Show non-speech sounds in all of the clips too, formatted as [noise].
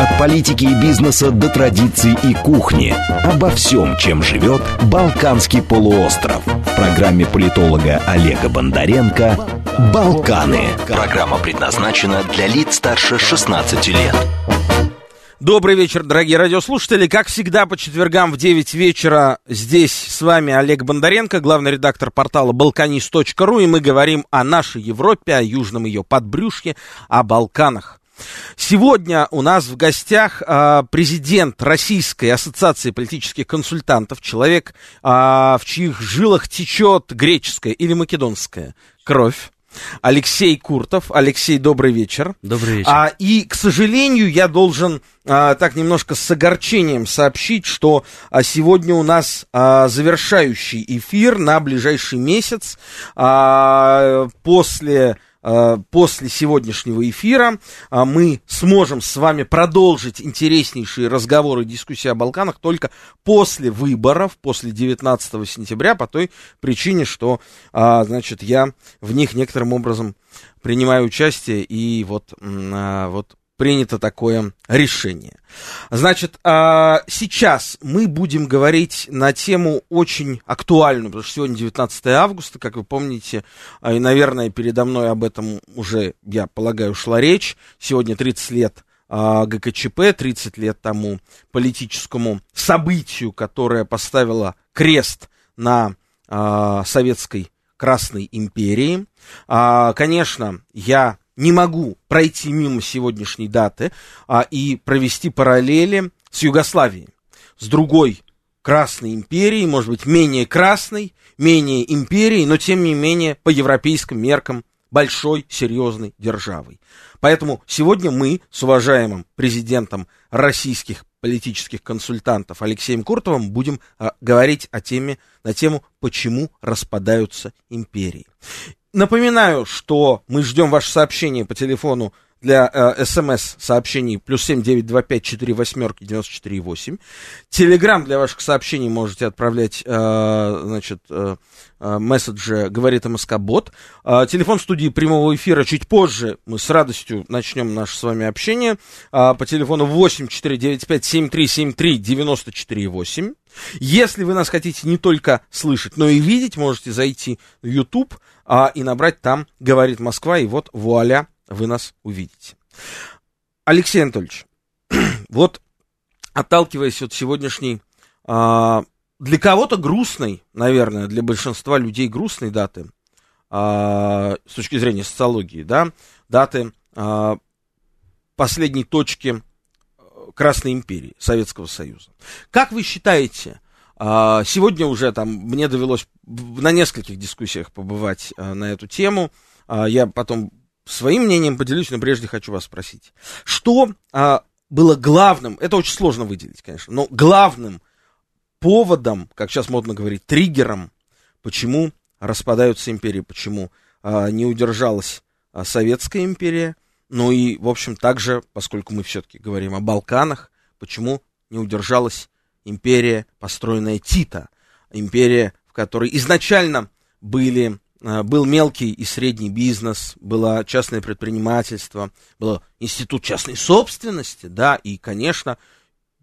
От политики и бизнеса до традиций и кухни. Обо всем, чем живет Балканский полуостров. В программе политолога Олега Бондаренко «Балканы». Программа предназначена для лиц старше 16 лет. Добрый вечер, дорогие радиослушатели. Как всегда, по четвергам в 9 вечера здесь с вами Олег Бондаренко, главный редактор портала balkanist.ru, и мы говорим о нашей Европе, о южном ее подбрюшье, о Балканах. Сегодня у нас в гостях э, президент Российской ассоциации политических консультантов, человек, э, в чьих жилах течет греческая или македонская кровь. Алексей Куртов. Алексей, добрый вечер. Добрый вечер. А, и, к сожалению, я должен а, так немножко с огорчением сообщить, что а, сегодня у нас а, завершающий эфир на ближайший месяц а, после после сегодняшнего эфира э, мы сможем с вами продолжить интереснейшие разговоры и дискуссии о Балканах только после выборов, после 19 сентября, по той причине, что, э, значит, я в них некоторым образом принимаю участие, и вот, вот принято такое решение. Значит, а, сейчас мы будем говорить на тему очень актуальную, потому что сегодня 19 августа, как вы помните, а, и, наверное, передо мной об этом уже, я полагаю, шла речь. Сегодня 30 лет а, ГКЧП, 30 лет тому политическому событию, которое поставило крест на советской Красной империи. Конечно, я не могу пройти мимо сегодняшней даты а, и провести параллели с Югославией, с другой Красной империей, может быть, менее красной, менее империей, но тем не менее по европейским меркам большой, серьезной державой. Поэтому сегодня мы с уважаемым президентом российских политических консультантов Алексеем Куртовым будем а, говорить о теме, на тему, почему распадаются империи. Напоминаю, что мы ждем ваше сообщение по телефону для э, смс-сообщений плюс семь девять два пять четыре восьмерки девяносто четыре восемь. Телеграмм для ваших сообщений можете отправлять, э, значит, э, э, месседжи «Говорит МСК Бот». Э, телефон студии прямого эфира чуть позже. Мы с радостью начнем наше с вами общение. Э, по телефону восемь четыре девять пять семь три семь три девяносто четыре восемь. Если вы нас хотите не только слышать, но и видеть, можете зайти в YouTube а, и набрать там «Говорит Москва», и вот вуаля, вы нас увидите. Алексей Анатольевич, [clears throat] вот отталкиваясь от сегодняшней, а, для кого-то грустной, наверное, для большинства людей грустной даты, а, с точки зрения социологии, да, даты а, последней точки Красной империи, Советского Союза. Как вы считаете, а, сегодня уже там мне довелось на нескольких дискуссиях побывать а, на эту тему. А, я потом своим мнением поделюсь, но прежде хочу вас спросить. Что было главным, это очень сложно выделить, конечно, но главным поводом, как сейчас модно говорить, триггером, почему распадаются империи, почему не удержалась Советская империя, ну и, в общем, также, поскольку мы все-таки говорим о Балканах, почему не удержалась империя, построенная Тита, империя, в которой изначально были, э, был мелкий и средний бизнес, было частное предпринимательство, был институт частной собственности, да, и, конечно,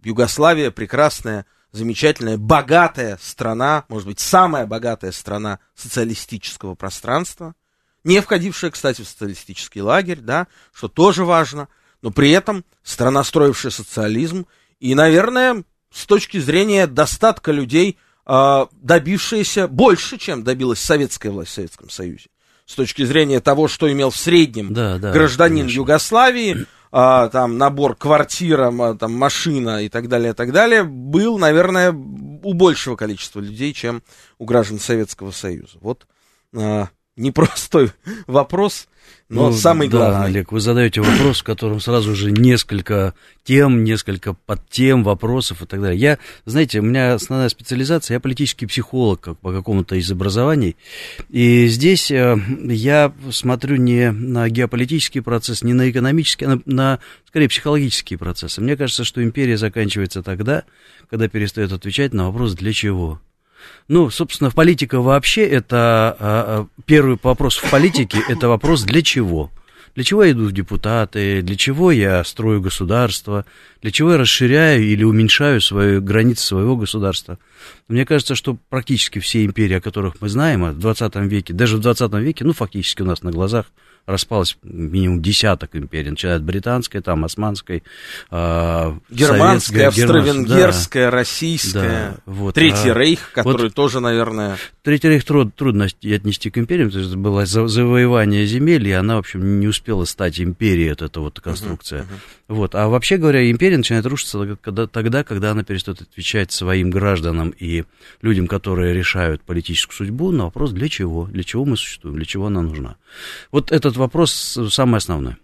Югославия прекрасная, замечательная, богатая страна, может быть, самая богатая страна социалистического пространства – не входившая, кстати, в социалистический лагерь, да, что тоже важно, но при этом страна, строившая социализм, и, наверное, с точки зрения достатка людей, а, добившаяся больше, чем добилась советская власть в Советском Союзе. С точки зрения того, что имел в среднем да, да, гражданин конечно. Югославии, а, там набор квартира, там машина и так далее, и так далее, был, наверное, у большего количества людей, чем у граждан Советского Союза. Вот а, непростой [laughs] вопрос, но ну, самый да, главный. Олег, вы задаете вопрос, в котором сразу же несколько тем, несколько подтем, вопросов и так далее. Я, знаете, у меня основная специализация, я политический психолог как, по какому-то из образований, и здесь э, я смотрю не на геополитический процесс, не на экономический, а на, на, скорее, психологические процессы. Мне кажется, что империя заканчивается тогда, когда перестает отвечать на вопрос «для чего?». Ну, собственно, политика вообще это а, а, первый вопрос в политике это вопрос для чего. Для чего я иду в депутаты, для чего я строю государство, для чего я расширяю или уменьшаю свои границы своего государства. Мне кажется, что практически все империи, о которых мы знаем, в 20 веке, даже в 20 веке, ну, фактически у нас на глазах, распалось минимум десяток империй, начиная от британской, там, османской, э, германская, австро-венгерская, да, российская, да, вот, Третий а, Рейх, который вот, тоже, наверное... Третий Рейх труд, трудно отнести к империям, то есть было завоевание земель, и она, в общем, не успела стать империей, вот эта вот конструкция. Uh-huh, uh-huh. Вот. А вообще говоря, империя начинает рушиться когда, тогда, когда она перестает отвечать своим гражданам и людям, которые решают политическую судьбу, на вопрос, для чего, для чего мы существуем, для чего она нужна. Вот этот вопрос самый основной.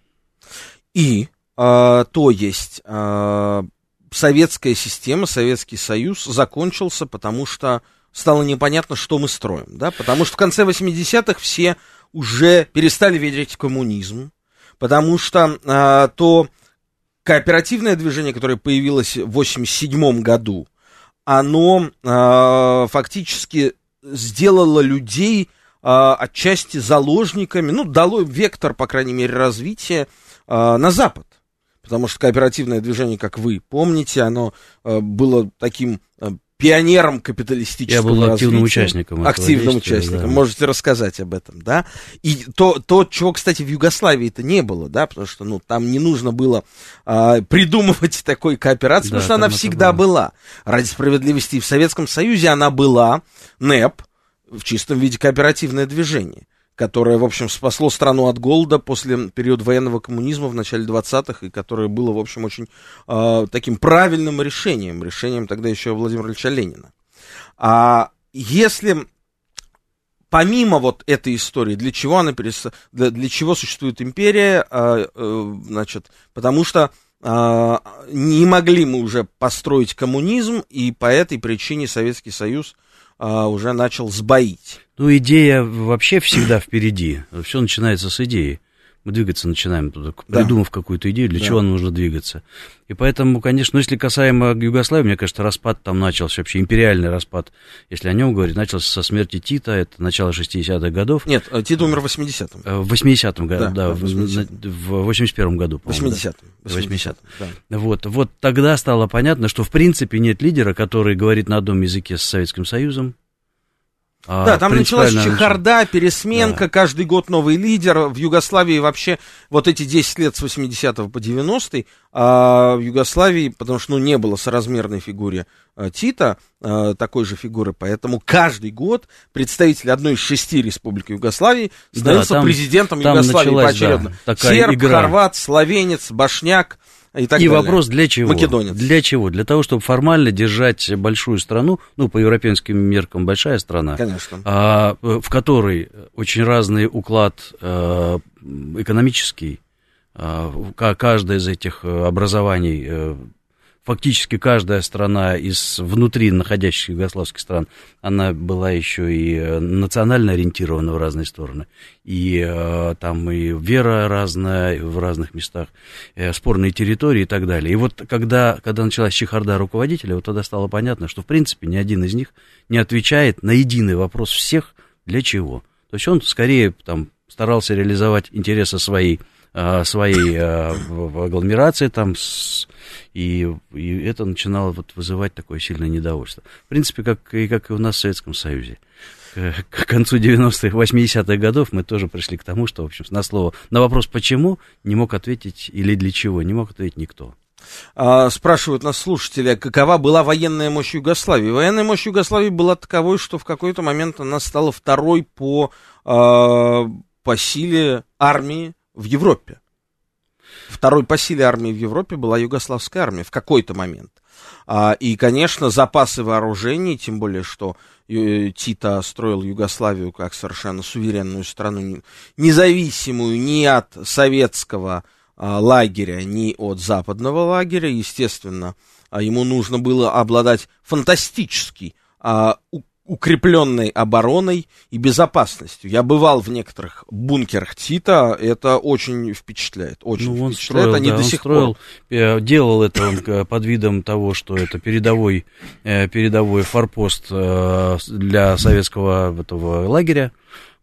И, э, то есть, э, советская система, Советский Союз закончился, потому что стало непонятно, что мы строим, да, потому что в конце 80-х все уже перестали верить в коммунизм, потому что э, то кооперативное движение, которое появилось в 87 году, оно э, фактически сделало людей отчасти заложниками, ну, дало вектор, по крайней мере, развития э, на Запад. Потому что кооперативное движение, как вы помните, оно э, было таким пионером капиталистического Я был активным развития, участником. Активным участником. Да. Можете рассказать об этом, да? И то, то, чего, кстати, в Югославии-то не было, да, потому что, ну, там не нужно было а, придумывать [laughs] такой кооперации, да, потому что она всегда было. была. Ради справедливости и в Советском Союзе она была, НЭП, в чистом виде кооперативное движение которое, в общем, спасло страну от голода после периода военного коммунизма в начале 20-х, и которое было, в общем, очень э, таким правильным решением, решением тогда еще Владимира Ильича Ленина. А если помимо вот этой истории, для чего она перес... для, для чего существует империя, э, э, значит, потому что э, не могли мы уже построить коммунизм, и по этой причине Советский Союз а, уже начал сбоить. Ну, идея вообще всегда впереди. Все начинается с идеи. Мы двигаться начинаем туда, да. придумав какую-то идею, для да. чего нужно двигаться. И поэтому, конечно, ну, если касаемо Югославии, мне кажется, распад там начался, вообще империальный распад, если о нем говорить, начался со смерти Тита, это начало 60-х годов. Нет, э, Тит умер в 80-м. Э, в 80-м году, да, да, в, 80 в 81-м году, по 80-м. Да. 80-м, да. Вот, вот тогда стало понятно, что в принципе нет лидера, который говорит на одном языке с Советским Союзом, а, да, там началась чехарда, пересменка, да. каждый год новый лидер. В Югославии вообще вот эти 10 лет с 80 по 90 а в Югославии, потому что ну, не было соразмерной фигуре а, Тита, а, такой же фигуры, поэтому каждый год представитель одной из шести республик Югославии становился да, там, президентом там Югославии началась, поочередно. Да, Серб, игра. хорват, словенец, башняк, и, так и далее. вопрос для чего? Македонец. Для чего? Для того, чтобы формально держать большую страну, ну, по европейским меркам большая страна, Конечно. А, в которой очень разный уклад а, экономический, а, каждое из этих образований э, фактически каждая страна из внутри находящихся югославских стран, она была еще и э, национально ориентирована в разные стороны. И э, там и вера разная в разных местах, э, спорные территории и так далее. И вот когда, когда началась чехарда руководителя, вот тогда стало понятно, что в принципе ни один из них не отвечает на единый вопрос всех для чего. То есть он скорее там старался реализовать интересы своей Э, своей э, агломерации там, с, и, и это начинало вот вызывать такое сильное недовольство. В принципе, как и, как и у нас в Советском Союзе. К, концу 90-х, 80-х годов мы тоже пришли к тому, что, в общем, на слово, на вопрос «почему» не мог ответить или «для чего» не мог ответить никто. А, спрашивают нас слушатели, какова была военная мощь Югославии. Военная мощь Югославии была таковой, что в какой-то момент она стала второй по, а, по силе армии в Европе. Второй по силе армии в Европе была югославская армия в какой-то момент. А, и, конечно, запасы вооружений, тем более, что э, Тита строил Югославию как совершенно суверенную страну, независимую ни от советского а, лагеря, ни от западного лагеря. Естественно, а, ему нужно было обладать фантастически а, укрепленной обороной и безопасностью. Я бывал в некоторых бункерах Тита, это очень впечатляет, очень ну, он впечатляет. Строил, Они да, до он сих строил, пор. э, Делал это он э, под видом того, что это передовой, э, передовой форпост для советского этого лагеря.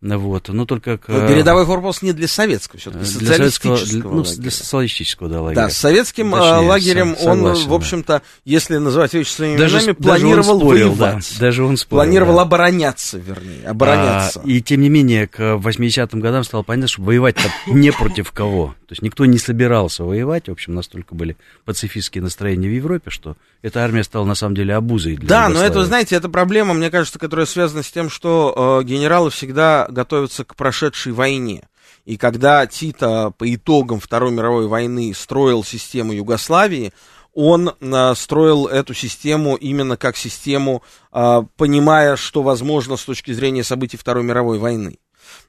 Вот, но только к, Но передовой корпус не для советского, все-таки для советского, социалистического для, ну, лагеря. для социалистического да, лагеря. Да, с советским Точнее, а, лагерем со- он, согласен, в да. общем-то, если называть вещи своими даже, именами, даже планировал спорил, воевать. Да, даже он спорил, Планировал да. обороняться, вернее, обороняться. А, и тем не менее, к 80-м годам стало понятно, что воевать не против кого. То есть никто не собирался воевать. В общем, настолько были пацифистские настроения в Европе, что эта армия стала на самом деле обузой для Да, но это, знаете, это проблема, мне кажется, которая связана с тем, что э, генералы всегда готовятся к прошедшей войне. И когда Тита по итогам Второй мировой войны строил систему Югославии, он э, строил эту систему именно как систему, э, понимая, что возможно с точки зрения событий Второй мировой войны.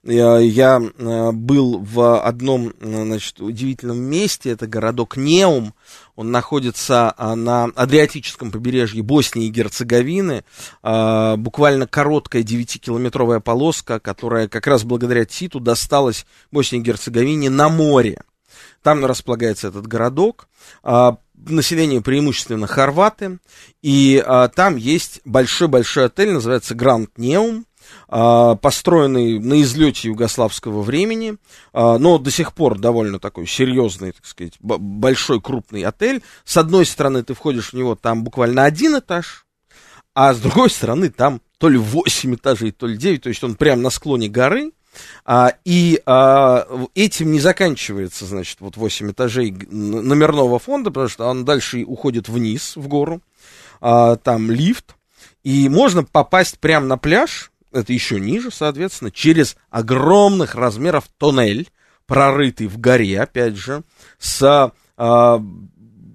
Я, э, был в одном, э, значит, удивительном месте, это городок Неум, он находится а, на Адриатическом побережье Боснии и Герцеговины, А, буквально короткая 9-километровая полоска, которая как раз благодаря Титу досталась Боснии и Герцеговине на море. Там располагается этот городок. А, Население преимущественно хорваты. И там есть большой-большой отель, называется Гранд Неум построенный на излете югославского времени, а, но до сих пор довольно такой серьезный, так сказать, большой крупный отель. С одной стороны ты входишь в него, там буквально один этаж, а с другой стороны там то ли 8 этажей, то ли 9, то есть он прямо на склоне горы. А, и а, этим не заканчивается, значит, вот 8 этажей номерного фонда, потому что он дальше уходит вниз, в гору. А, там лифт. И можно попасть прямо на пляж, это еще ниже, соответственно, через огромных размеров тоннель, прорытый в горе, опять же, с а,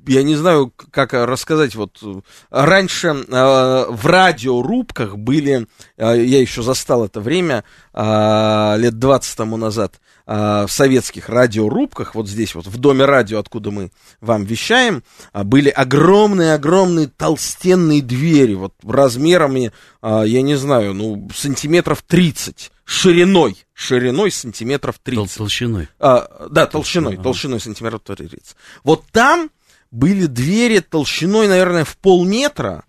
я не знаю, как рассказать, вот э, раньше э, в радиорубках были, э, я еще застал это время, э, лет 20 тому назад, э, в советских радиорубках, вот здесь вот, в доме радио, откуда мы вам вещаем, а, были огромные-огромные толстенные двери, вот размерами, э, я не знаю, ну, сантиметров 30, шириной, шириной сантиметров Тол- 30. толщиной. А, да, толщиной, Ага. толщиной сантиметров 30. Вот там были двери толщиной, наверное, в полметра,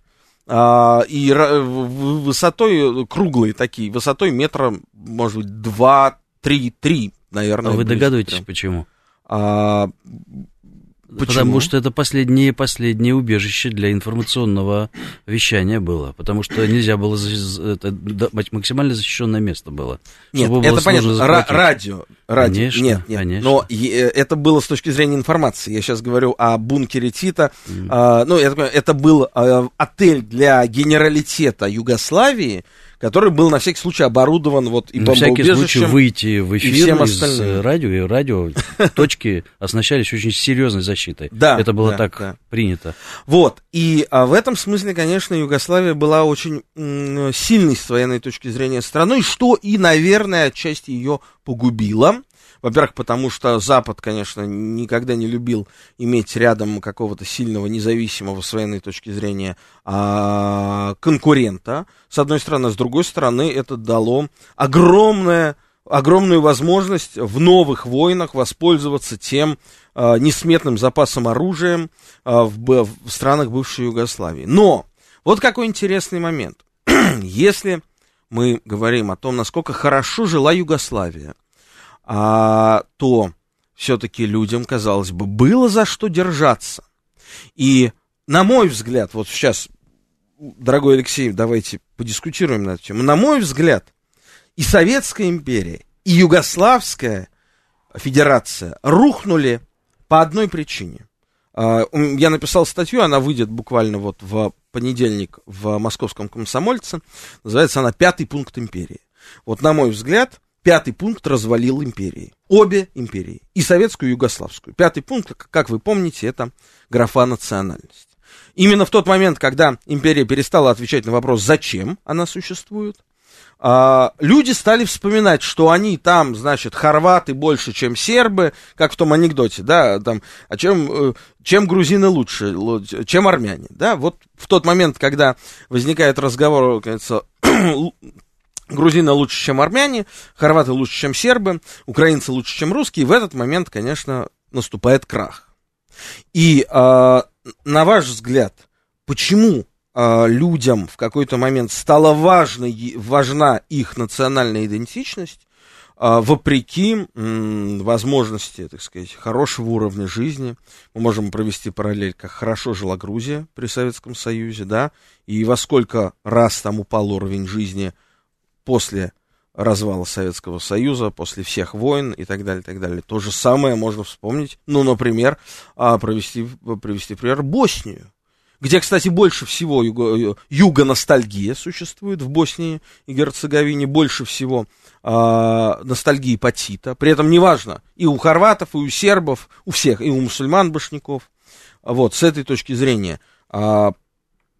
а, и высотой, круглые такие, высотой метра, может быть, 2, 3, 3, наверное. А вы догадываетесь, прям. почему? А, Почему? Потому что это последнее последнее убежище для информационного вещания было. Потому что нельзя было... Это максимально защищенное место было. Нет, было это понятно. Ра- радио. радио. Конечно, нет, нет. конечно. Но э, это было с точки зрения информации. Я сейчас говорю о бункере Тита. А, ну, я так понимаю, это был а, отель для генералитета Югославии, который был на всякий случай оборудован вот и На всякий случай выйти в и эфир всем из э, радио, и радио [laughs] точки оснащались очень серьезной защитой. Да, Это было да, так да. принято. Вот, и а, в этом смысле, конечно, Югославия была очень м, сильной с военной точки зрения страной, что и, наверное, отчасти ее погубило. Во-первых, потому что Запад, конечно, никогда не любил иметь рядом какого-то сильного, независимого с военной точки зрения а, конкурента, с одной стороны. С другой стороны, это дало огромное огромную возможность в новых войнах воспользоваться тем а, несметным запасом оружия а, в, в странах бывшей Югославии. Но вот какой интересный момент. [clears throat] Если мы говорим о том, насколько хорошо жила Югославия, а, то все-таки людям, казалось бы, было за что держаться. И, на мой взгляд, вот сейчас, дорогой Алексей, давайте подискутируем на эту тему. На мой взгляд, и Советская империя, и Югославская федерация рухнули по одной причине. А, Я написал статью, она выйдет буквально вот в понедельник в московском комсомольце. Называется она «Пятый пункт империи». Вот, на мой взгляд, пятый пункт развалил империи. Обе империи. И советскую, и югославскую. Пятый пункт, как вы помните, это графа национальность. именно в тот момент, когда империя перестала отвечать на вопрос, зачем она существует, а, люди стали вспоминать, что они там, значит, хорваты больше, чем сербы, как в том анекдоте, да, там, а чем, э, чем грузины лучше, чем армяне, да, вот в тот момент, когда возникает разговор, кажется, грузины лучше, чем армяне, хорваты лучше, чем сербы, украинцы лучше, чем русские, в этот момент, конечно, наступает крах. И э, на ваш взгляд, почему э, людям в какой-то момент стала важной, важна их национальная идентичность, э, вопреки возможности, так сказать, хорошего уровня жизни. Мы можем провести параллель, как хорошо жила Грузия при Советском Союзе, да, и во сколько раз там упал уровень жизни после развала Советского Союза, после всех войн и так далее, и так далее. То же самое можно вспомнить, ну, например, провести, провести пример Боснию где, кстати, больше всего юго, юго-ностальгия существует в Боснии и Герцеговине, больше всего э, ностальгии по Тита. При этом неважно, и у хорватов, и у сербов, у всех, и у мусульман-башняков. Вот, с этой точки зрения, э,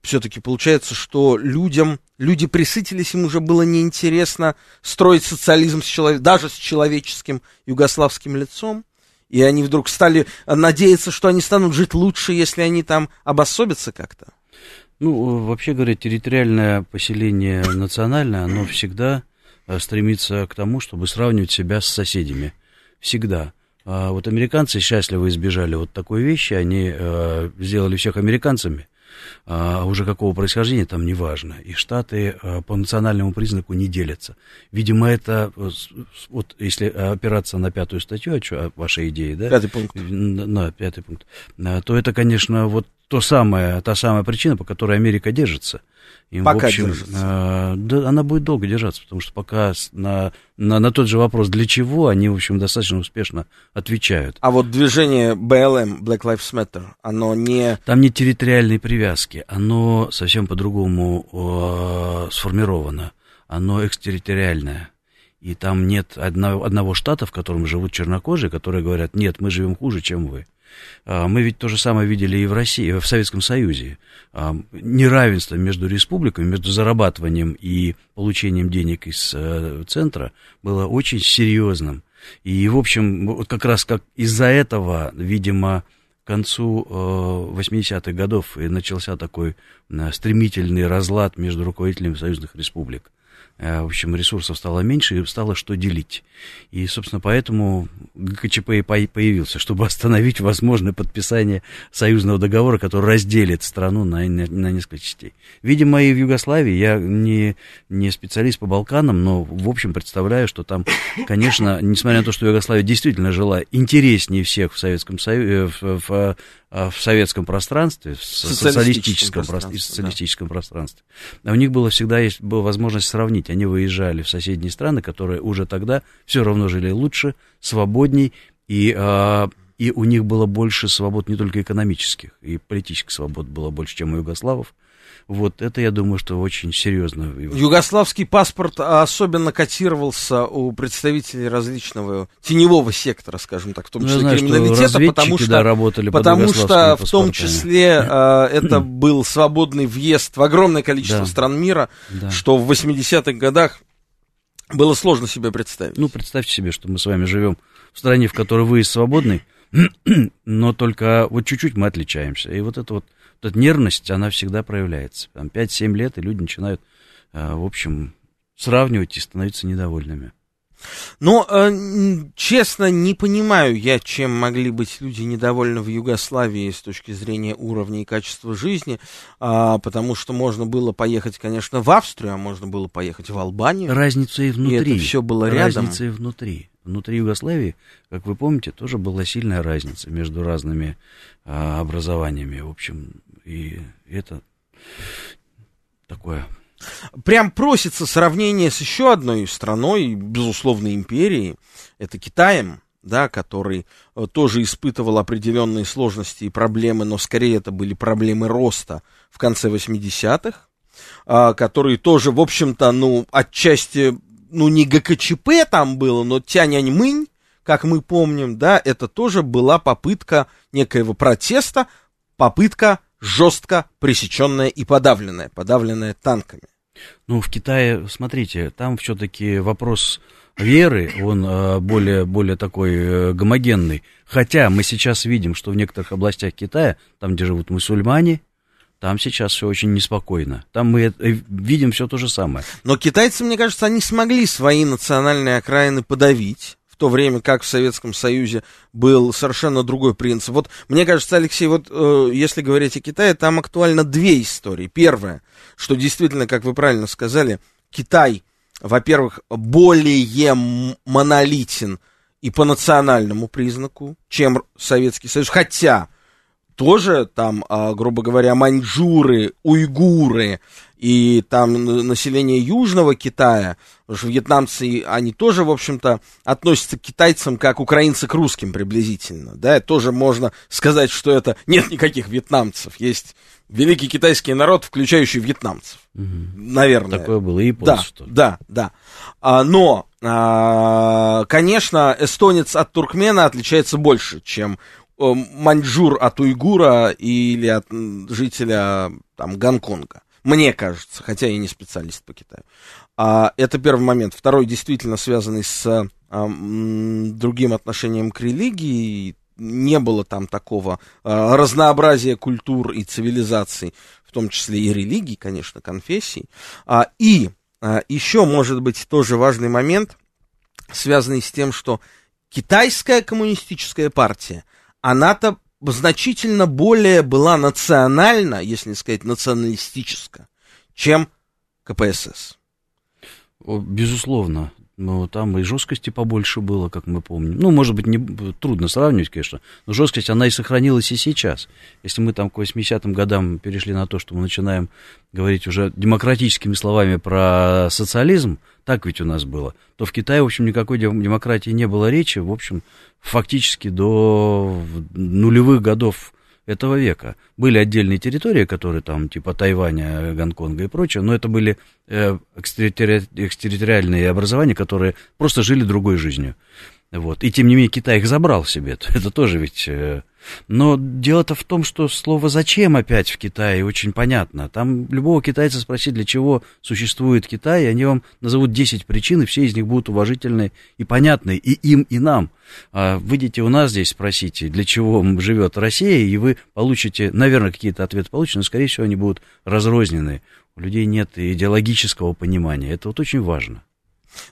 все-таки получается, что людям, люди присытились, им уже было неинтересно строить социализм с человек, даже с человеческим югославским лицом и они вдруг стали надеяться, что они станут жить лучше, если они там обособятся как-то? Ну, вообще говоря, территориальное поселение национальное, оно всегда э, стремится к тому, чтобы сравнивать себя с соседями. Всегда. А вот американцы счастливо избежали вот такой вещи, они э, сделали всех американцами, а уже какого происхождения там не важно. И штаты а, по национальному признаку не делятся. Видимо, это, э, вот если опираться на пятую статью, о вашей идее, да? Пятый пункт. На, пятый пункт. А, то это, конечно, вот то самое, та самая причина, по которой Америка держится. Им, пока в общем, держится. Э, да, она будет долго держаться, потому что пока на, на, на тот же вопрос, для чего, они, в общем, достаточно успешно отвечают. А вот движение BLM, Black Lives Matter, оно не... Там нет территориальной привязки, оно совсем по-другому э, сформировано, оно экстерриториальное. И там нет одного, одного штата, в котором живут чернокожие, которые говорят, нет, мы живем хуже, чем вы. А, мы ведь то же самое видели и в России, в Советском Союзе. А, неравенство между республиками, между зарабатыванием и получением денег из э, центра было очень серьезным. И, в общем, вот как раз как из-за этого, видимо, к концу 80-х э, годов и начался такой э, стремительный разлад между руководителями союзных республик. Э, в общем, ресурсов стало меньше и стало что делить. И, собственно, поэтому ГКЧП и появился, чтобы [laughs] остановить возможное подписание союзного договора, который разделит страну на, на, на несколько частей. Видимо, и в Югославии, я не, не специалист по Балканам, но, в общем, представляю, что там, конечно, несмотря на то, что Югославия действительно жила интереснее всех в Советском Союзе, э, в, в, а, в советском пространстве, в социалистическом, пространстве, социалистическом да. пространстве. У них было всегда есть была возможность сравнить. Они выезжали в соседние страны, которые уже тогда все равно жили лучше, свободней, и, а, и у них было больше свобод не только экономических, и политических свобод было больше, чем у югославов. Вот это, я думаю, что очень серьезно. Югославский паспорт особенно котировался у представителей различного теневого сектора, скажем так, в том ну, числе знаю, криминалитета, потому что, да, работали потому что в том числе э, это [clears throat] был свободный въезд в огромное количество да. стран мира, да. что в 80-х годах было сложно себе представить. Ну, представьте себе, что мы с вами живем в стране, в которой выезд свободный, [clears throat] но только вот чуть-чуть мы отличаемся. И вот это вот вот эта нервность, она всегда проявляется. Там 5-7 лет, и люди начинают, э, в общем, сравнивать и становиться недовольными. Но, э, честно, не понимаю я, чем могли быть люди недовольны в Югославии с точки зрения уровня и качества жизни, а, потому что можно было поехать, конечно, в Австрию, а можно было поехать в Албанию. Разница и внутри. И это все было рядом. Разница и внутри. Внутри Югославии, как вы помните, тоже была сильная разница между разными а, образованиями. В общем, и это такое. Прям просится сравнение с еще одной страной, безусловно, империей. Это Китаем, да, который э, тоже испытывал определенные сложности и проблемы, но скорее это были проблемы роста в конце 80-х, а, которые тоже, в общем-то, ну, отчасти, ну, не ГКЧП там было, но Тяньаньмынь, как мы помним, да, это тоже была попытка некоего протеста, попытка жестко пресеченная и подавленная, подавленная танками. Ну, в Китае, смотрите, там все-таки вопрос веры, он э, более, более такой э, гомогенный. Хотя мы сейчас видим, что в некоторых областях Китая, там, где живут мусульмане, там сейчас все очень неспокойно. Там мы э, видим все то же самое. Но китайцы, мне кажется, они смогли свои национальные окраины подавить в то время как в Советском Союзе был совершенно другой принцип. Вот мне кажется, Алексей, вот э, если говорить о Китае, там актуально две истории. Первое, что действительно, как вы правильно сказали, Китай, во-первых, более монолитен и по национальному признаку, чем Советский Союз. Хотя тоже там, а, грубо говоря, маньчжуры, уйгуры и там население Южного Китая, потому что вьетнамцы, они тоже, в общем-то, относятся к китайцам как украинцы к русским приблизительно, да, тоже можно сказать, что это нет никаких вьетнамцев, есть великий китайский народ, включающий вьетнамцев, угу. наверное. Такое было и да, что Да, да, а, но, а, конечно, эстонец от туркмена отличается больше, чем маньчжур от уйгура или от жителя там, Гонконга. Мне кажется, хотя я не специалист по Китаю. А, это первый момент. Второй действительно связанный с а, другим отношением к религии. Не было там такого а, разнообразия культур и цивилизаций, в том числе и религий, конечно, конфессий. А, и а, еще, может быть, тоже важный момент, связанный с тем, что китайская коммунистическая партия – она-то значительно более была национальна, если не сказать националистическая, чем КПСС. Безусловно. Но там и жесткости побольше было, как мы помним. Ну, может быть, не, трудно сравнивать, конечно, но жесткость, она и сохранилась и сейчас. Если мы там к 80-м годам перешли на то, что мы начинаем говорить уже демократическими словами про социализм, так ведь у нас было, то в Китае, в общем, никакой демократии не было речи, в общем, фактически до нулевых годов этого века. Были отдельные территории, которые там, типа Тайваня, Гонконга и прочее, но это были э, экстерриториальные образования, которые просто жили другой жизнью. Вот. И тем не менее Китай их забрал себе. [laughs] Это тоже ведь э, но дело-то в том, что слово «зачем» опять в Китае очень понятно. Там любого китайца спросить, для чего существует Китай, и они вам назовут 10 причин, и все из них будут уважительны и понятны и им, и нам. А выйдите у нас здесь, спросите, для чего живет Россия, и вы получите, наверное, какие-то ответы получите, но, скорее всего, они будут разрознены. У людей нет идеологического понимания. Это вот очень важно.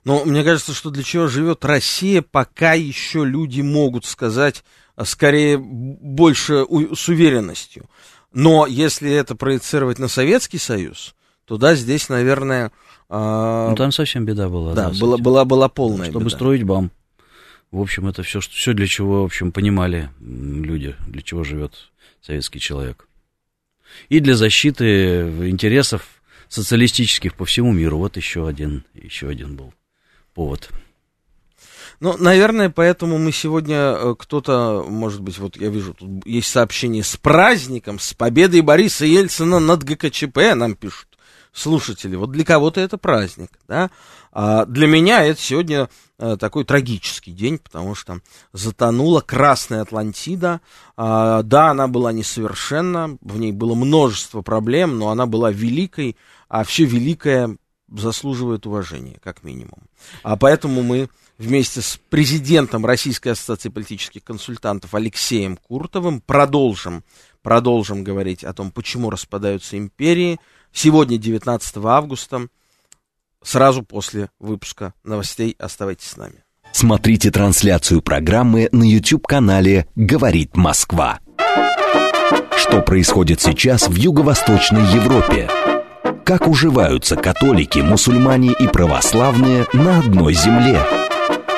Но мне кажется, что для чего живет Россия, пока еще люди могут сказать а скорее больше у, с уверенностью. Но если это проецировать на Советский Союз, то да, здесь, наверное... Э, ну, там совсем беда была. Да, да была, была, была полная Чтобы беда. строить БАМ. В общем, это все, все для чего, в общем, понимали люди, для чего живет советский человек. И для защиты интересов социалистических по всему миру. Вот еще один, еще один был повод. Ну, наверное, поэтому мы сегодня э, кто-то, может быть, вот я вижу, тут есть сообщение с праздником, с победой Бориса Ельцина над ГКЧП, нам пишут слушатели. Вот для кого-то это праздник, да. А для меня это сегодня э, такой трагический день, потому что затонула Красная Атлантида. А, да, она была несовершенна, в ней было множество проблем, но она была великой, а все великое заслуживает уважения, как минимум. А поэтому мы вместе с президентом Российской ассоциации политических консультантов Алексеем Куртовым продолжим, продолжим говорить о том, почему распадаются империи. Сегодня, 19 августа, сразу после выпуска новостей. Оставайтесь с нами. Смотрите трансляцию программы на YouTube-канале «Говорит Москва». Что происходит сейчас в Юго-Восточной Европе? Как уживаются католики, мусульмане и православные на одной земле –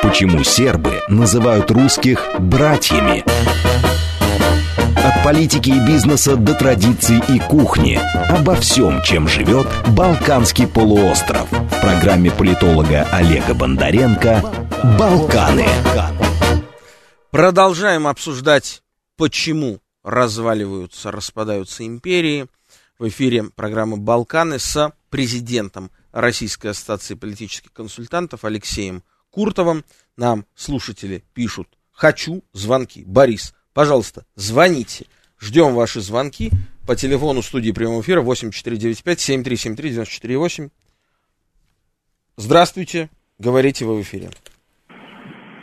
Почему сербы называют русских братьями? От политики и бизнеса до традиций и кухни. Обо всем, чем живет Балканский полуостров. В программе политолога Олега Бондаренко «Балканы». Продолжаем обсуждать, почему разваливаются, распадаются империи. В эфире программы «Балканы» с президентом Российской ассоциации политических консультантов Алексеем Куртовым. Нам слушатели пишут «Хочу звонки». Борис, пожалуйста, звоните. Ждем ваши звонки. по телефону студии прямого эфира 8495-7373-94-8. Здравствуйте, говорите вы в эфире.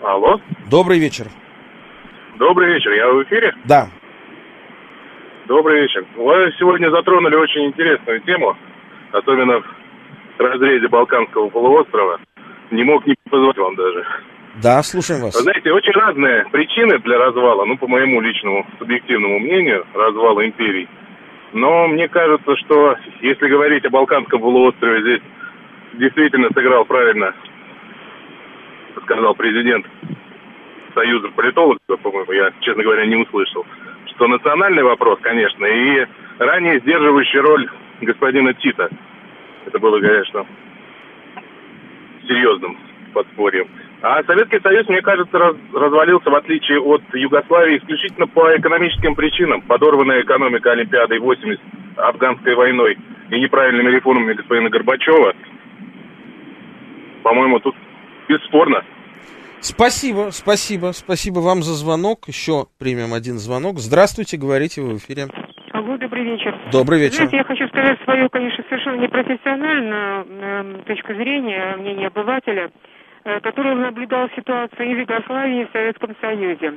Алло. Добрый вечер. Добрый вечер, я в эфире? Да. Добрый вечер. Вы сегодня затронули очень интересную тему, особенно в разрезе Балканского полуострова. Не мог не позвать вам даже. Да, слушаем вас. Вы знаете, очень разные причины для развала, ну, по моему личному субъективному мнению, развала империй. Но мне кажется, что если говорить о Балканском полуострове, здесь действительно сыграл правильно, сказал президент Союза политологов, по-моему, я, честно говоря, не услышал, что национальный вопрос, конечно, и ранее сдерживающая роль господина Тита. Это было, конечно, серьезным подспорьем. А Советский Союз, мне кажется, раз, развалился, в отличие от Югославии, исключительно по экономическим причинам. Подорванная экономика Олимпиады 80, афганской войной и неправильными реформами господина Горбачева. По-моему, тут бесспорно Спасибо, спасибо, спасибо вам за звонок. Еще примем один звонок. Здравствуйте, говорите вы в эфире. Алло, добрый вечер. Добрый вечер. Знаете, я хочу сказать свою, конечно, совершенно непрофессиональную э, точку зрения, мнение обывателя, э, который наблюдал ситуацию и в Югославии, и в Советском Союзе.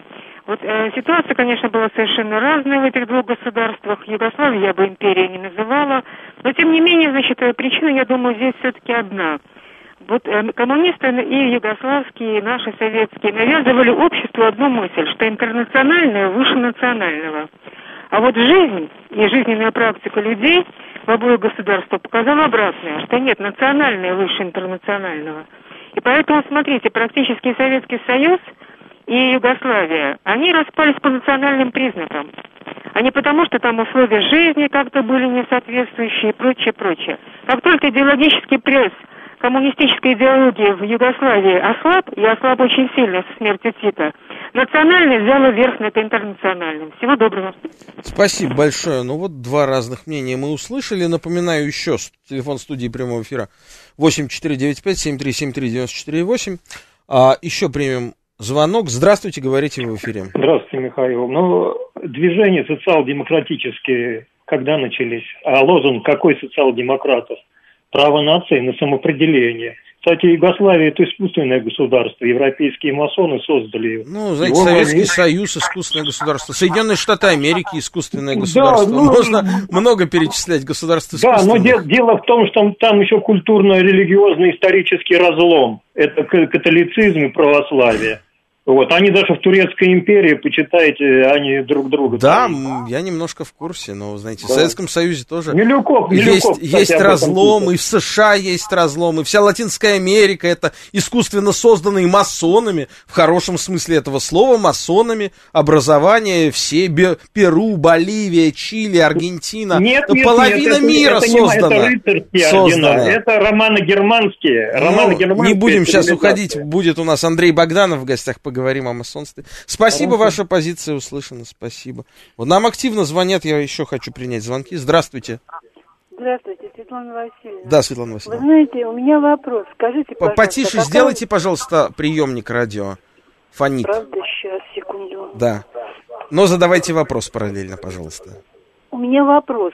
Вот э, ситуация, конечно, была совершенно разная в этих двух государствах. Югославию я бы империей не называла. Но, тем не менее, значит, э, причина, я думаю, здесь все-таки одна – вот э, коммунисты и югославские, и наши советские навязывали обществу одну мысль, что интернациональное выше национального. А вот жизнь и жизненная практика людей в обоих государствах показала обратное, что нет, национальное выше интернационального. И поэтому, смотрите, практически Советский Союз и Югославия, они распались по национальным признакам. А не потому, что там условия жизни как-то были несоответствующие и прочее, прочее. Как только идеологический пресс коммунистической идеологии в Югославии ослаб, и ослаб очень сильно со смертью Тита, национальный взял верх над интернациональным. Всего доброго. Спасибо большое. Ну вот два разных мнения мы услышали. Напоминаю еще телефон студии прямого эфира 8495-7373-94-8. А, еще примем звонок. Здравствуйте, говорите в эфире. Здравствуйте, Михаил. Ну, движения социал-демократические когда начались? А лозунг какой социал-демократов? Право нации на самоопределение. Кстати, Югославия – это искусственное государство. Европейские масоны создали его. Ну, знаете, его Советский войны... Союз – искусственное государство. Соединенные Штаты Америки – искусственное государство. Да, ну, Можно много перечислять государств Да, но де- дело в том, что там еще культурно-религиозный исторический разлом. Это католицизм и православие. Вот, они даже в Турецкой империи, почитайте, они друг друга. Да, там. я немножко в курсе, но, знаете, да. в Советском Союзе тоже Милюков, Милюков, есть, есть разлом, и в США есть разлом, и вся Латинская Америка это искусственно созданные масонами, в хорошем смысле этого слова, масонами, образование, все, Перу, Боливия, Чили, Аргентина, нет, нет, половина нет, мира это, создана. Это, это создана. Это романо-германские. Ну, романо-германские. Не будем сейчас уходить, будет у нас Андрей Богданов в гостях, поговорим поговорим о масонстве. Спасибо, Хорошо. ваша позиция услышана, спасибо. Вот нам активно звонят, я еще хочу принять звонки. Здравствуйте. Здравствуйте, Светлана Васильевна. Да, Светлана Васильевна. Вы знаете, у меня вопрос. Скажите, пожалуйста... Потише какая... сделайте, пожалуйста, приемник радио. Фонит. Правда, сейчас, секунду. Да. Но задавайте вопрос параллельно, пожалуйста. У меня вопрос.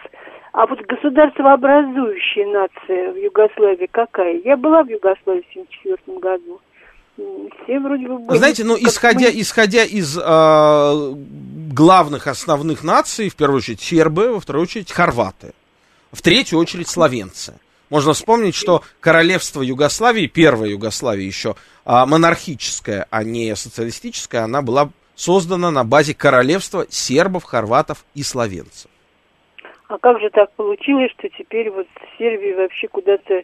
А вот государствообразующая нация в Югославии какая? Я была в Югославии в 1974 году все вроде бы были. Знаете, ну, исходя, мы... исходя из э, главных основных наций, в первую очередь сербы, во вторую очередь хорваты, в третью очередь словенцы. Можно вспомнить, что королевство Югославии, первая Югославия еще э, монархическая, а не социалистическая, она была создана на базе королевства сербов, хорватов и словенцев. А как же так получилось, что теперь вот Сербия вообще куда-то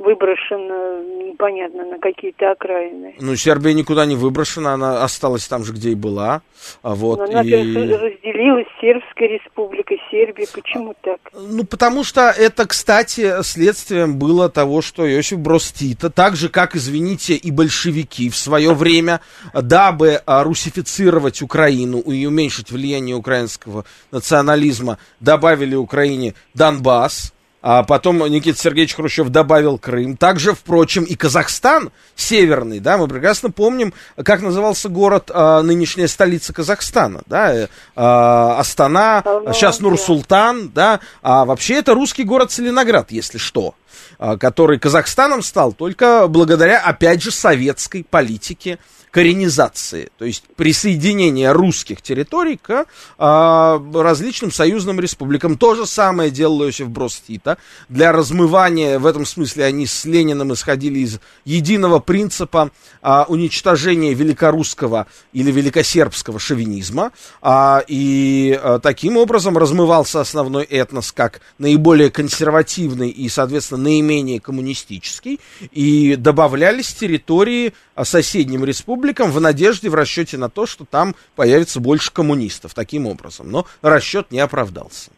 выброшена непонятно на какие-то окраины. Ну, Сербия никуда не выброшена, она осталась там же, где и была. А вот, Но она и... разделилась Сербская республика, Сербия. Почему так? Ну, потому что это, кстати, следствием было того, что Иосиф Брос Тита, так же, как, извините, и большевики в свое время, дабы русифицировать Украину и уменьшить влияние украинского национализма, добавили Украине Донбасс, а потом Никита Сергеевич Хрущев добавил Крым. Также, впрочем, и Казахстан северный, да, мы прекрасно помним, как назывался город, а, нынешняя столица Казахстана, да, а, Астана, Алматы. сейчас Нур-Султан, да, а вообще это русский город Целиноград, если что, а, который Казахстаном стал только благодаря, опять же, советской политике коренизации, то есть присоединения русских территорий к а, различным союзным республикам. То же самое делал Иосиф Брос Тита. Для размывания, в этом смысле, они с Лениным исходили из единого принципа а, уничтожения великорусского или великосербского шовинизма. А, и а, таким образом размывался основной этнос как наиболее консервативный и, соответственно, наименее коммунистический. И добавлялись территории соседним республикам в надежде, в расчете на то, что там появится больше коммунистов таким образом. Но расчет не оправдался.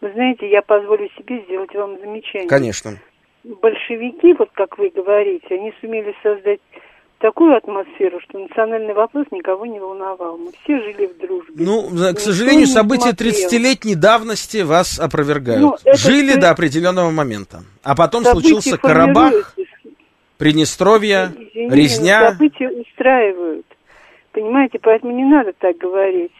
Вы знаете, я позволю себе сделать вам замечание. Конечно. Большевики, вот как вы говорите, они сумели создать такую атмосферу, что национальный вопрос никого не волновал. Мы все жили в дружбе. Ну, к сожалению, события смотрел. 30-летней давности вас опровергают. Ну, Жили все- до определенного момента. А потом События случился Карабах. Приднестровье, Извините, но резня. События устраивают. Понимаете, поэтому не надо так говорить.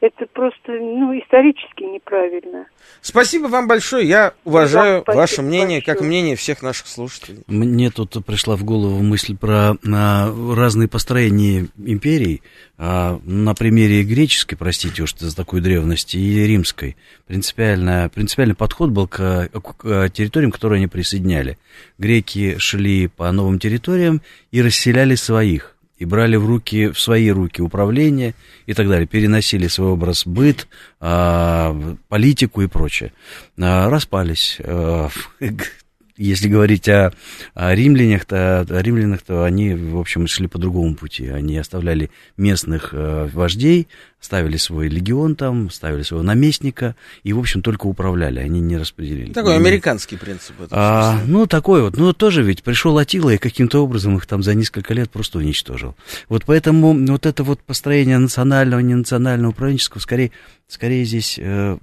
Это просто, ну, исторически неправильно. Спасибо вам большое. Я уважаю Да, ваше мнение, как большое. мнение всех наших слушателей. Мне тут пришла в голову мысль про а, разные построения империй а, на примере греческой, простите уж за такую древность, и римской. Принципиально, принципиальный подход был к, к территориям, которые они присоединяли. Греки шли по новым территориям и расселяли своих и брали в руки, в свои руки управление и так далее, переносили свой образ быт, а, политику и прочее. А, распались. А, [laughs] если говорить о, о римлянах, то, о римлянах, то они, в общем, шли по другому пути. Они оставляли местных вождей, ставили свой легион там, ставили своего наместника и, в общем, только управляли, они не распределили. Такой американский принцип. а, смысле. ну, такой вот. Ну, тоже ведь пришел Атила и каким-то образом их там за несколько лет просто уничтожил. Вот поэтому вот это вот построение национального, ненационального, управленческого, скорее, скорее здесь... э,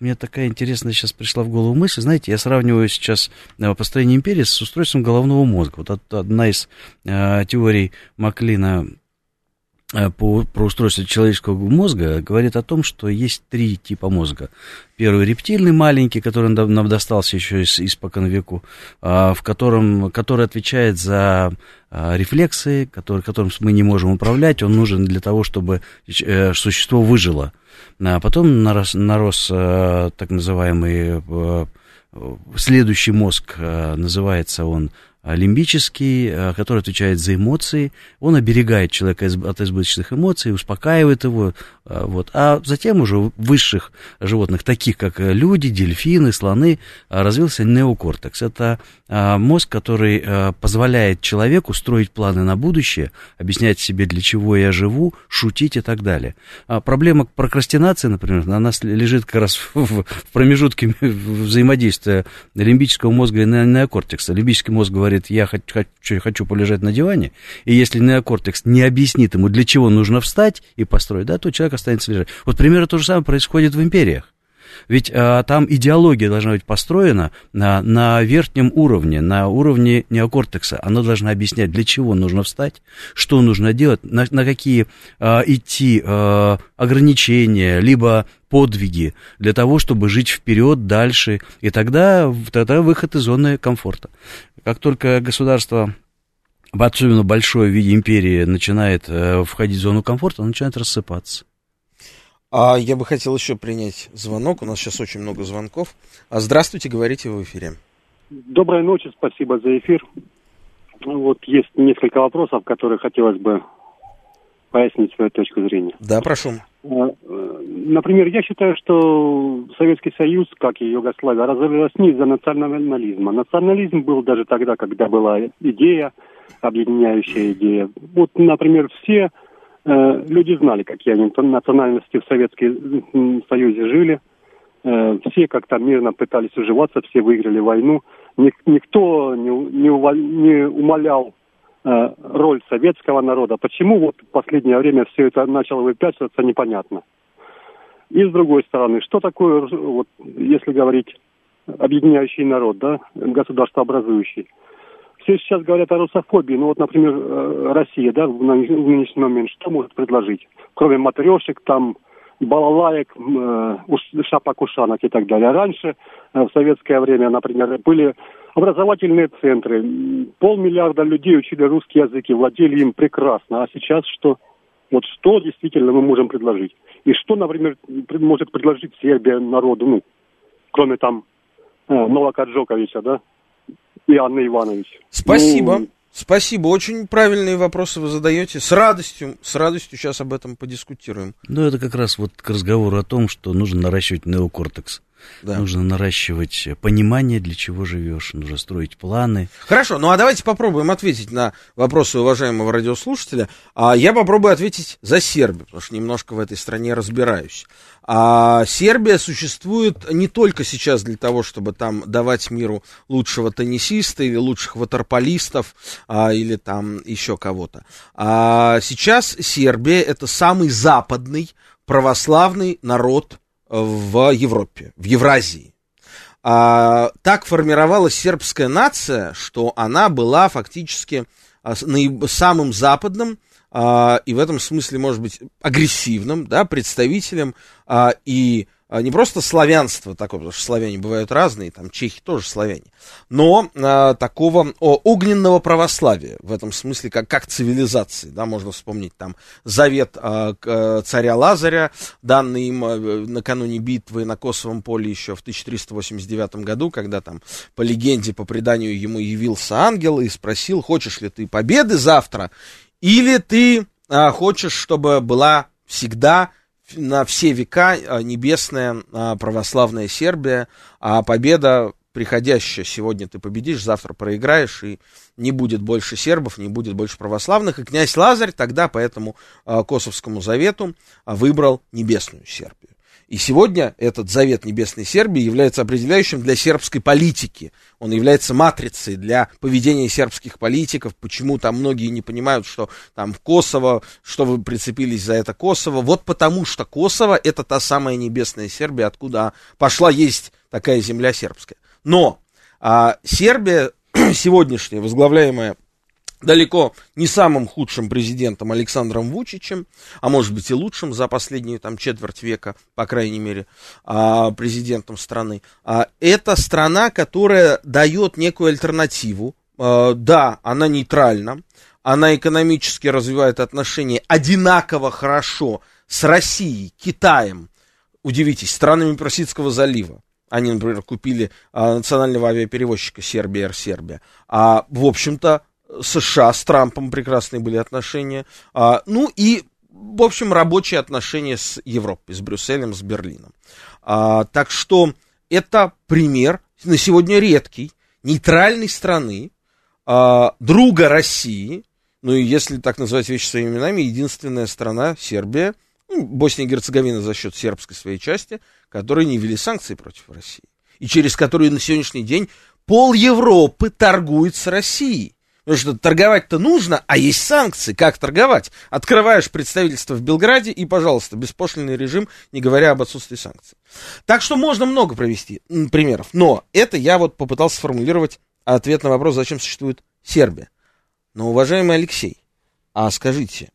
мне такая интересная сейчас пришла в голову мысль. Знаете, я сравниваю сейчас э, построение империи с устройством головного мозга. Вот от- одна из э, теорий Маклина по, про устройство человеческого мозга говорит о том, что есть три типа мозга. Первый рептильный маленький, который нам достался еще из, испокон веку, а, в котором, который отвечает за а, рефлексы, который, которым мы не можем управлять, он нужен для того, чтобы э, существо выжило. А потом нарос, нарос э, так называемый э, следующий мозг, э, называется он лимбический, э, который отвечает за эмоции, он оберегает человека от избыточных эмоций, успокаивает его, э, вот. а затем уже у высших животных, таких как э, люди, дельфины, слоны, э, развился неокортекс. Это э, мозг, который э, позволяет человеку строить планы на будущее, объяснять себе, для чего я живу, шутить и так далее. А проблема прокрастинации, например, на нас лежит как раз [laughs] в, промежутке взаимодействия лимбического мозга и не- неокортекса. Лимбический мозг говорит, я хочу, хочу, хочу полежать на диване, и если неокортекс не объяснит ему, для чего нужно встать и построить, да, то человек останется лежать. Вот примерно то же самое происходит в империях. Ведь а, там идеология должна быть построена на, на верхнем уровне, на уровне неокортекса. Она должна объяснять, для чего нужно встать, что нужно делать, на, на какие а, идти а, ограничения, либо подвиги для того, чтобы жить вперед, дальше. И тогда, тогда выход из зоны комфорта. Как только государство особенно большое в виде империи начинает э, входить в зону комфорта, оно начинает рассыпаться. А я бы хотел еще принять звонок. У нас сейчас очень много звонков. А здравствуйте, говорите в эфире. Доброй ночи, спасибо за эфир. Вот есть несколько вопросов, которые хотелось бы пояснить свою точку зрения. Да, прошу. Э, Например, я считаю, что Советский Союз, как и Югославия, развалилась не из-за национализма. Национализм был даже тогда, когда была идея, объединяющая идея. Вот, например, все люди знали, какие они национальности в Советском Союзе жили. Э, все как-то мирно пытались уживаться, все выиграли войну. Ник- никто не, не умолял э, роль советского народа. Почему вот в последнее время все это начало выпячиваться, непонятно. И с другой стороны, что такое, вот, если говорить объединяющий народ, да, государство образующий. Все сейчас говорят о русофобии. Ну вот, например, э, Россия, да, в нынешний момент что может предложить? Кроме матрешек, там, балалаек, э, шапок-ушанок и так далее. Раньше, в советское время, например, были образовательные центры. Полмиллиарда людей учили русский язык и владели им прекрасно. А сейчас что? Вот что действительно мы можем предложить? И что, например, может предложить Сербия народу, ну, кроме там э, Новака Джоковича, да, и Анны Иванович. Спасибо. Ну, Спасибо, очень правильные вопросы вы задаете. С радостью, с радостью сейчас об этом подискутируем. Ну, это как раз вот к разговору о том, что нужно наращивать неокортекс. Да. Нужно наращивать понимание, для чего живешь, нужно строить планы. Хорошо, ну а давайте попробуем ответить на вопросы уважаемого радиослушателя. А я попробую ответить за Сербию, потому что немножко в этой стране разбираюсь. А Сербия существует не только сейчас для того, чтобы там давать миру лучшего теннисиста или лучших ватерполистов а, или там еще кого-то. А сейчас Сербия это самый западный православный народ в Европе, в Евразии. А, так формировалась сербская нация, что она была фактически а, самым западным а, и в этом смысле, может быть, агрессивным да, представителем а, и не просто славянство такое, потому что славяне бывают разные, там чехи тоже славяне, но а, такого о, огненного православия, в этом смысле, как, как цивилизации, да, можно вспомнить там завет а, к, царя Лазаря, данный им а, накануне битвы на Косовом поле еще в 1389 году, когда там по легенде, по преданию ему явился ангел и спросил, хочешь ли ты победы завтра, или ты а, хочешь, чтобы была всегда на все века а, небесная а, православная Сербия, а победа приходящая, сегодня ты победишь, завтра проиграешь, и не будет больше сербов, не будет больше православных. И князь Лазарь тогда по этому Косовскому завету выбрал небесную Сербию. И сегодня этот завет Небесной Сербии является определяющим для сербской политики. Он является матрицей для поведения сербских политиков. Почему там многие не понимают, что там Косово, что вы прицепились за это Косово. Вот потому что Косово это та самая Небесная Сербия, откуда пошла есть такая земля сербская. Но а, Сербия [clears throat] сегодняшняя, возглавляемая далеко не самым худшим президентом Александром Вучичем, а может быть и лучшим за последнюю там четверть века, по крайней мере, а, президентом страны. А, это страна, которая дает некую альтернативу. А, да, она нейтральна, она экономически развивает отношения одинаково хорошо с Россией, Китаем, удивитесь, странами Персидского залива. Они, например, купили а, национального авиаперевозчика Сербия, Сербия. А, в общем-то, США с Трампом прекрасные были отношения. А, ну и, в общем, рабочие отношения с Европой, с Брюсселем, с Берлином. А, так что это пример на сегодня редкий, нейтральной страны, а, друга России, ну и если так называть вещи своими именами, единственная страна, Сербия, ну, Босния и Герцеговина за счет сербской своей части, которые не ввели санкции против России. И через которые на сегодняшний день пол Европы торгует с Россией. Потому что торговать-то нужно, а есть санкции. Как торговать? Открываешь представительство в Белграде и, пожалуйста, беспошлинный режим, не говоря об отсутствии санкций. Так что можно много провести примеров. Но это я вот попытался сформулировать ответ на вопрос, зачем существует Сербия. Но, уважаемый Алексей, а скажите,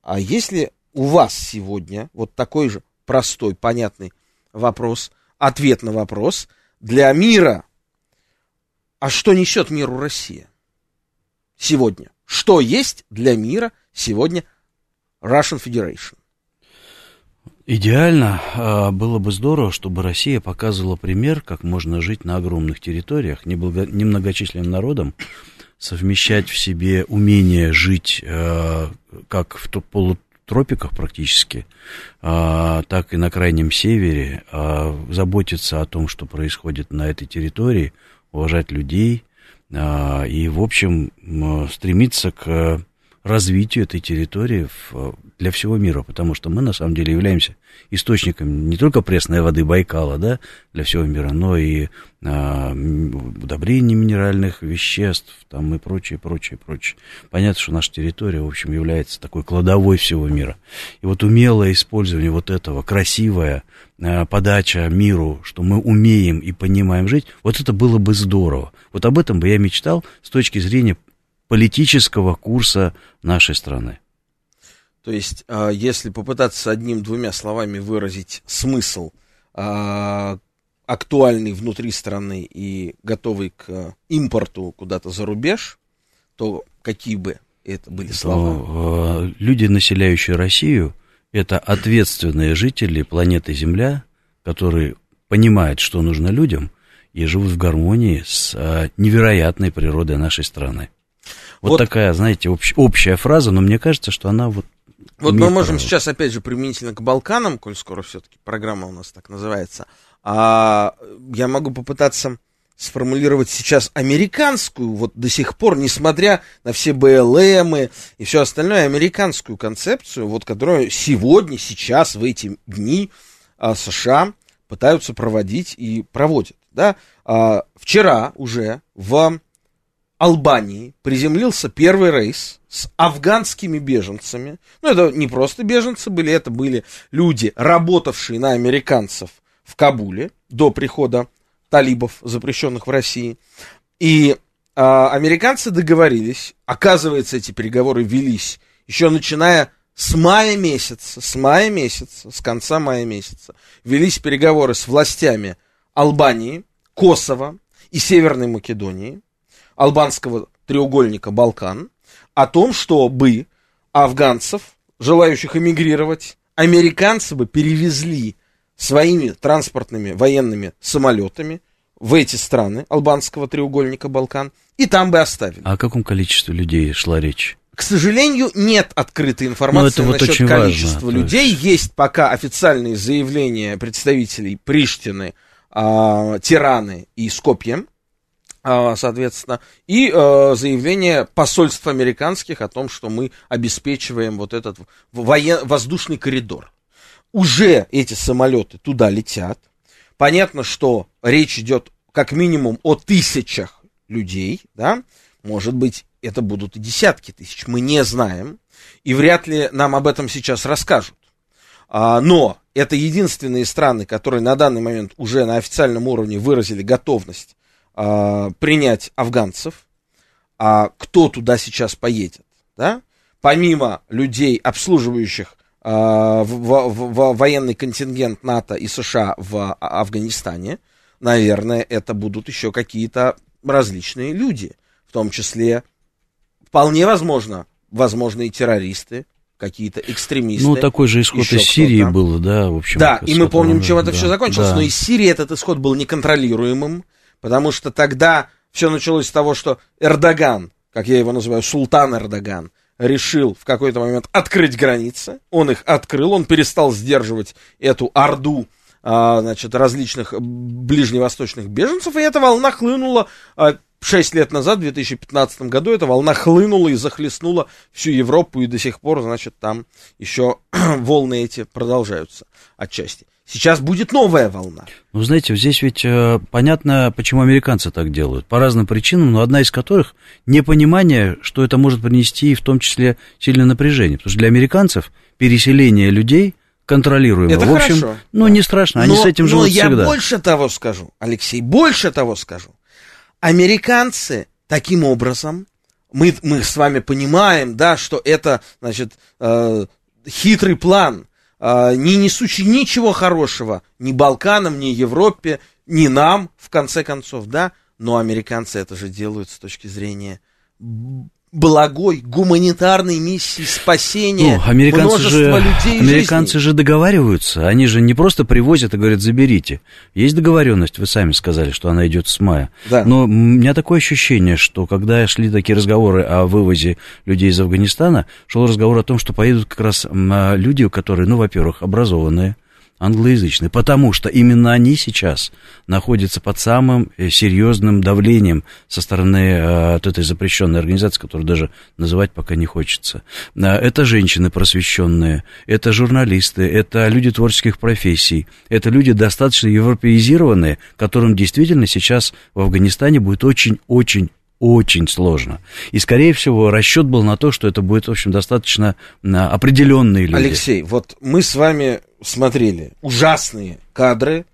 а если у вас сегодня вот такой же простой, понятный вопрос, ответ на вопрос для мира, а что несет миру Россия? Сегодня? Что есть для мира сегодня Russian Federation? Идеально а, было бы здорово, чтобы Россия показывала пример, как можно жить на огромных территориях, немногочисленным народом, совмещать в себе умение жить а, как в полутропиках практически, а, так и на крайнем севере, заботиться о том, что происходит на этой территории, уважать людей, и, в общем, стремиться к развитию этой территории для всего мира, потому что мы на самом деле являемся источником не только пресной воды Байкала, да, для всего мира, но и а, удобрений минеральных веществ, там и прочее, прочее, прочее. Понятно, что наша территория, в общем, является такой кладовой всего мира. И вот умелое использование вот этого, красивая а, подача миру, что мы умеем и понимаем жить, вот это было бы здорово. Вот об этом бы я мечтал с точки зрения политического курса нашей страны. То есть, а, если попытаться одним-двумя словами выразить смысл а, актуальный внутри страны и готовый к импорту куда-то за рубеж, то какие бы это были слова? А, люди, населяющие Россию, это ответственные жители планеты Земля, которые понимают, что нужно людям, и живут в гармонии с невероятной природой нашей страны. Вот, вот такая, знаете, общ, общая фраза, но мне кажется, что она вот вот мы можем право. сейчас, опять же, применительно к Балканам, коль скоро все-таки программа у нас так называется, а я могу попытаться сформулировать сейчас американскую, вот до сих пор, несмотря на все БЛМы и все остальное, американскую концепцию, вот которую сегодня, сейчас, в эти дни а, США пытаются проводить и проводят. Да? А, вчера уже в Албании приземлился первый рейс с афганскими беженцами. Ну, это не просто беженцы были, это были люди, работавшие на американцев в Кабуле до прихода талибов, запрещенных в России. И а, американцы договорились, оказывается, эти переговоры велись еще начиная с мая месяца, с мая месяца, с конца мая месяца, велись переговоры с властями Албании, Косово и Северной Македонии албанского треугольника Балкан о том, чтобы афганцев, желающих эмигрировать, американцы бы перевезли своими транспортными военными самолетами в эти страны албанского треугольника Балкан и там бы оставили. А о каком количестве людей шла речь? К сожалению, нет открытой информации вот насчет количества важно, людей. Есть... есть пока официальные заявления представителей Приштины, э, Тираны и Скопья а, соответственно, и э, заявление посольств американских о том, что мы обеспечиваем вот этот воен... воздушный коридор. Уже эти самолеты туда летят. Понятно, что речь идет как минимум о тысячах людей, да, может быть, это будут и десятки тысяч, мы не знаем, и вряд ли нам об этом сейчас расскажут. А, но это единственные страны, которые на данный момент уже на официальном уровне выразили готовность э, принять афганцев, а кто туда сейчас поедет, да? Помимо людей, обслуживающих э, в, в, в военный контингент НАТО и США в Афганистане, наверное, это будут еще какие-то различные люди, в том числе, вполне возможно, и террористы, какие-то экстремисты. Ну, такой же исход из Сирии был, да, в общем. Да, и мы помним, чем это да, все закончилось. Да. Но из Сирии этот исход был неконтролируемым. Потому что тогда все началось с того, что Эрдоган, как я его называю, султан Эрдоган, решил в какой-то момент открыть границы. Он их открыл, он перестал сдерживать эту орду а, значит, различных ближневосточных беженцев, и эта волна хлынула а, 6 лет назад, в 2015 году, эта волна хлынула и захлестнула всю Европу, и до сих пор, значит, там еще [clears throat] волны эти продолжаются отчасти. Сейчас будет новая волна. Ну, знаете, здесь ведь э, понятно, почему американцы так делают. По разным причинам, но одна из которых непонимание, что это может принести в том числе сильное напряжение. Потому что для американцев переселение людей контролируемо. Это в общем, хорошо. ну, не страшно, они но, с этим живут но я всегда. больше того скажу, Алексей, больше того скажу. Американцы таким образом, мы, мы с вами понимаем, да, что это, значит, э, хитрый план – а, не несущий ничего хорошего ни Балканам, ни Европе, ни нам, в конце концов, да, но американцы это же делают с точки зрения благой гуманитарной миссии спасения ну, американцы же, людей Американцы жизней. же договариваются, они же не просто привозят и говорят, заберите. Есть договоренность, вы сами сказали, что она идет с мая. Да. Но у меня такое ощущение, что когда шли такие разговоры о вывозе людей из Афганистана, шел разговор о том, что поедут как раз люди, которые, ну, во-первых, образованные, англоязычные, потому что именно они сейчас находятся под самым э, серьезным давлением со стороны э, от этой запрещенной организации, которую даже называть пока не хочется. Э, это женщины просвещенные, это журналисты, это люди творческих профессий, это люди достаточно европеизированные, которым действительно сейчас в Афганистане будет очень-очень очень сложно. И, скорее всего, расчет был на то, что это будет, в общем, достаточно определенные люди. Алексей, вот мы с вами смотрели ужасные кадры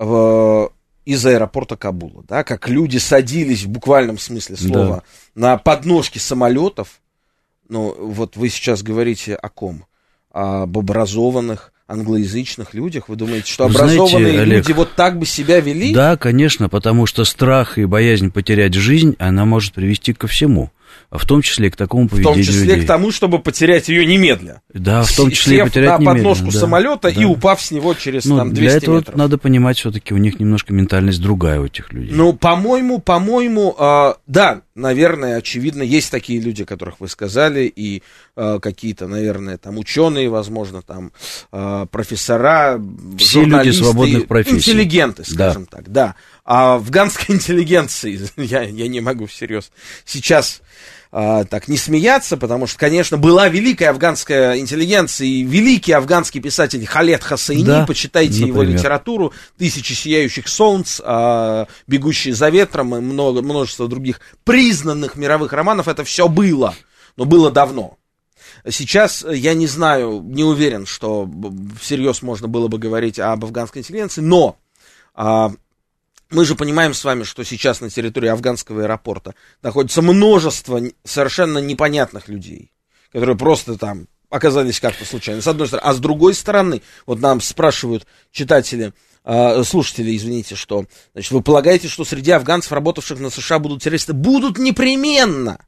в, из аэропорта Кабула, да, как люди садились в буквальном смысле слова да. на подножки самолетов. Ну, вот вы сейчас говорите о ком? Об образованных, англоязычных людях? Вы думаете, что образованные Знаете, люди вот так бы себя вели? Да, конечно, потому что страх и боязнь потерять жизнь, она может привести ко всему в том числе и к такому поведению В том числе людей. к тому, чтобы потерять ее немедля. Да, в том числе Сев и потерять на подножку да, самолета да. и упав с него через ну, там, 200 для этого метров. надо понимать, все-таки у них немножко ментальность другая у этих людей. Ну, по-моему, по-моему, э, да, наверное, очевидно, есть такие люди, которых вы сказали, и э, какие-то, наверное, там ученые, возможно, там э, профессора, Все люди свободных профессий. Интеллигенты, скажем да. так, да. А афганской [laughs] интеллигенции, [laughs] я, я не могу всерьез сейчас а, так не смеяться, потому что, конечно, была великая афганская интеллигенция и великий афганский писатель Халет Хасейни, да, почитайте например. его литературу, «Тысячи сияющих солнц», а, «Бегущие за ветром» и много, множество других признанных мировых романов, это все было, но было давно. Сейчас я не знаю, не уверен, что всерьез можно было бы говорить об афганской интеллигенции, но а, мы же понимаем с вами, что сейчас на территории афганского аэропорта находится множество совершенно непонятных людей, которые просто там оказались как-то случайно, с одной стороны. А с другой стороны, вот нам спрашивают читатели, э, слушатели, извините, что, значит, вы полагаете, что среди афганцев, работавших на США, будут террористы? Будут непременно.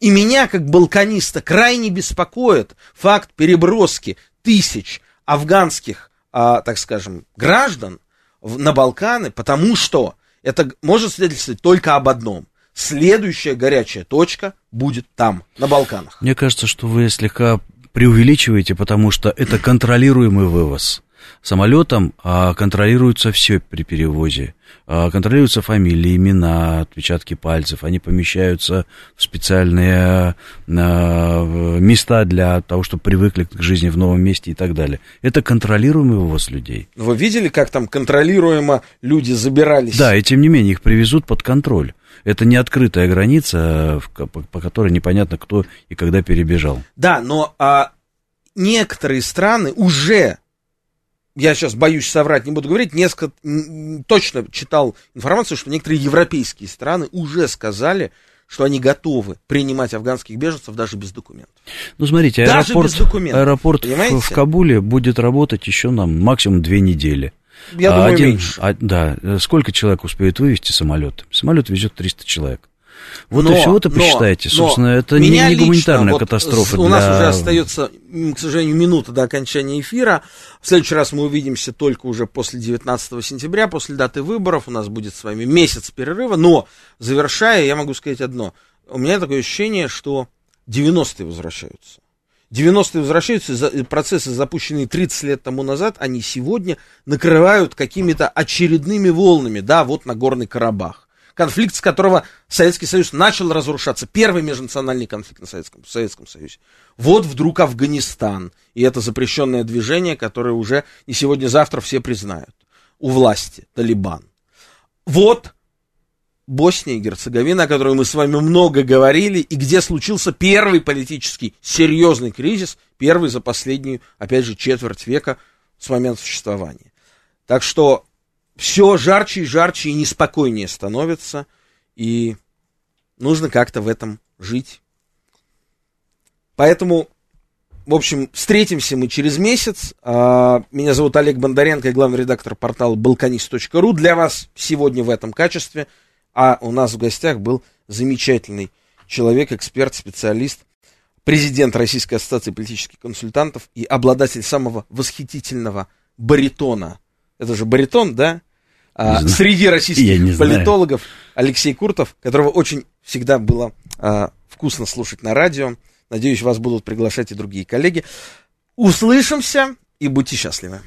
И меня, как балканиста, крайне беспокоит факт переброски тысяч афганских, э, так скажем, граждан в, на Балканы, потому что это может свидетельствовать только об одном. Следующая горячая точка будет там, на Балканах. Мне кажется, что вы слегка преувеличиваете, потому что это контролируемый вывоз. Самолетом а, контролируется все при перевозе. А, контролируются фамилии, имена, отпечатки пальцев. Они помещаются в специальные а, места для того, чтобы привыкли к жизни в новом месте и так далее. Это контролируемый вывоз людей. Вы видели, как там контролируемо люди забирались? Да, и тем не менее их привезут под контроль. Это не открытая граница, по, которой непонятно кто и когда перебежал. Да, но а, некоторые страны уже я сейчас боюсь соврать, не буду говорить, несколько, точно читал информацию, что некоторые европейские страны уже сказали, что они готовы принимать афганских беженцев даже без документов. Ну, смотрите, даже аэропорт, аэропорт в, в Кабуле будет работать еще нам максимум две недели. Я а думаю, один, меньше. А, да, сколько человек успеет вывести самолет? Самолет везет 300 человек. Вот но, и всего-то посчитайте. Но, Собственно, но это не, не гуманитарная лично, катастрофа. Вот, для... У нас уже остается, к сожалению, минута до окончания эфира. В следующий раз мы увидимся только уже после 19 сентября, после даты выборов. У нас будет с вами месяц перерыва. Но, завершая, я могу сказать одно. У меня такое ощущение, что 90-е возвращаются. 90-е возвращаются, процессы, запущенные 30 лет тому назад, они сегодня накрывают какими-то очередными волнами, да, вот на Горный Карабах конфликт, с которого Советский Союз начал разрушаться. Первый межнациональный конфликт на Советском, в Советском Союзе. Вот вдруг Афганистан. И это запрещенное движение, которое уже не сегодня-завтра все признают. У власти, Талибан. Вот Босния и Герцеговина, о которой мы с вами много говорили, и где случился первый политический серьезный кризис, первый за последнюю, опять же, четверть века с момента существования. Так что все жарче и жарче и неспокойнее становится, и нужно как-то в этом жить. Поэтому, в общем, встретимся мы через месяц. А, меня зовут Олег Бондаренко, я главный редактор портала balkanist.ru. Для вас сегодня в этом качестве. А у нас в гостях был замечательный человек, эксперт, специалист, президент Российской ассоциации политических консультантов и обладатель самого восхитительного баритона. Это же баритон, да? А, среди российских политологов Алексей Куртов, которого очень всегда было а, вкусно слушать на радио. Надеюсь, вас будут приглашать и другие коллеги. Услышимся и будьте счастливы.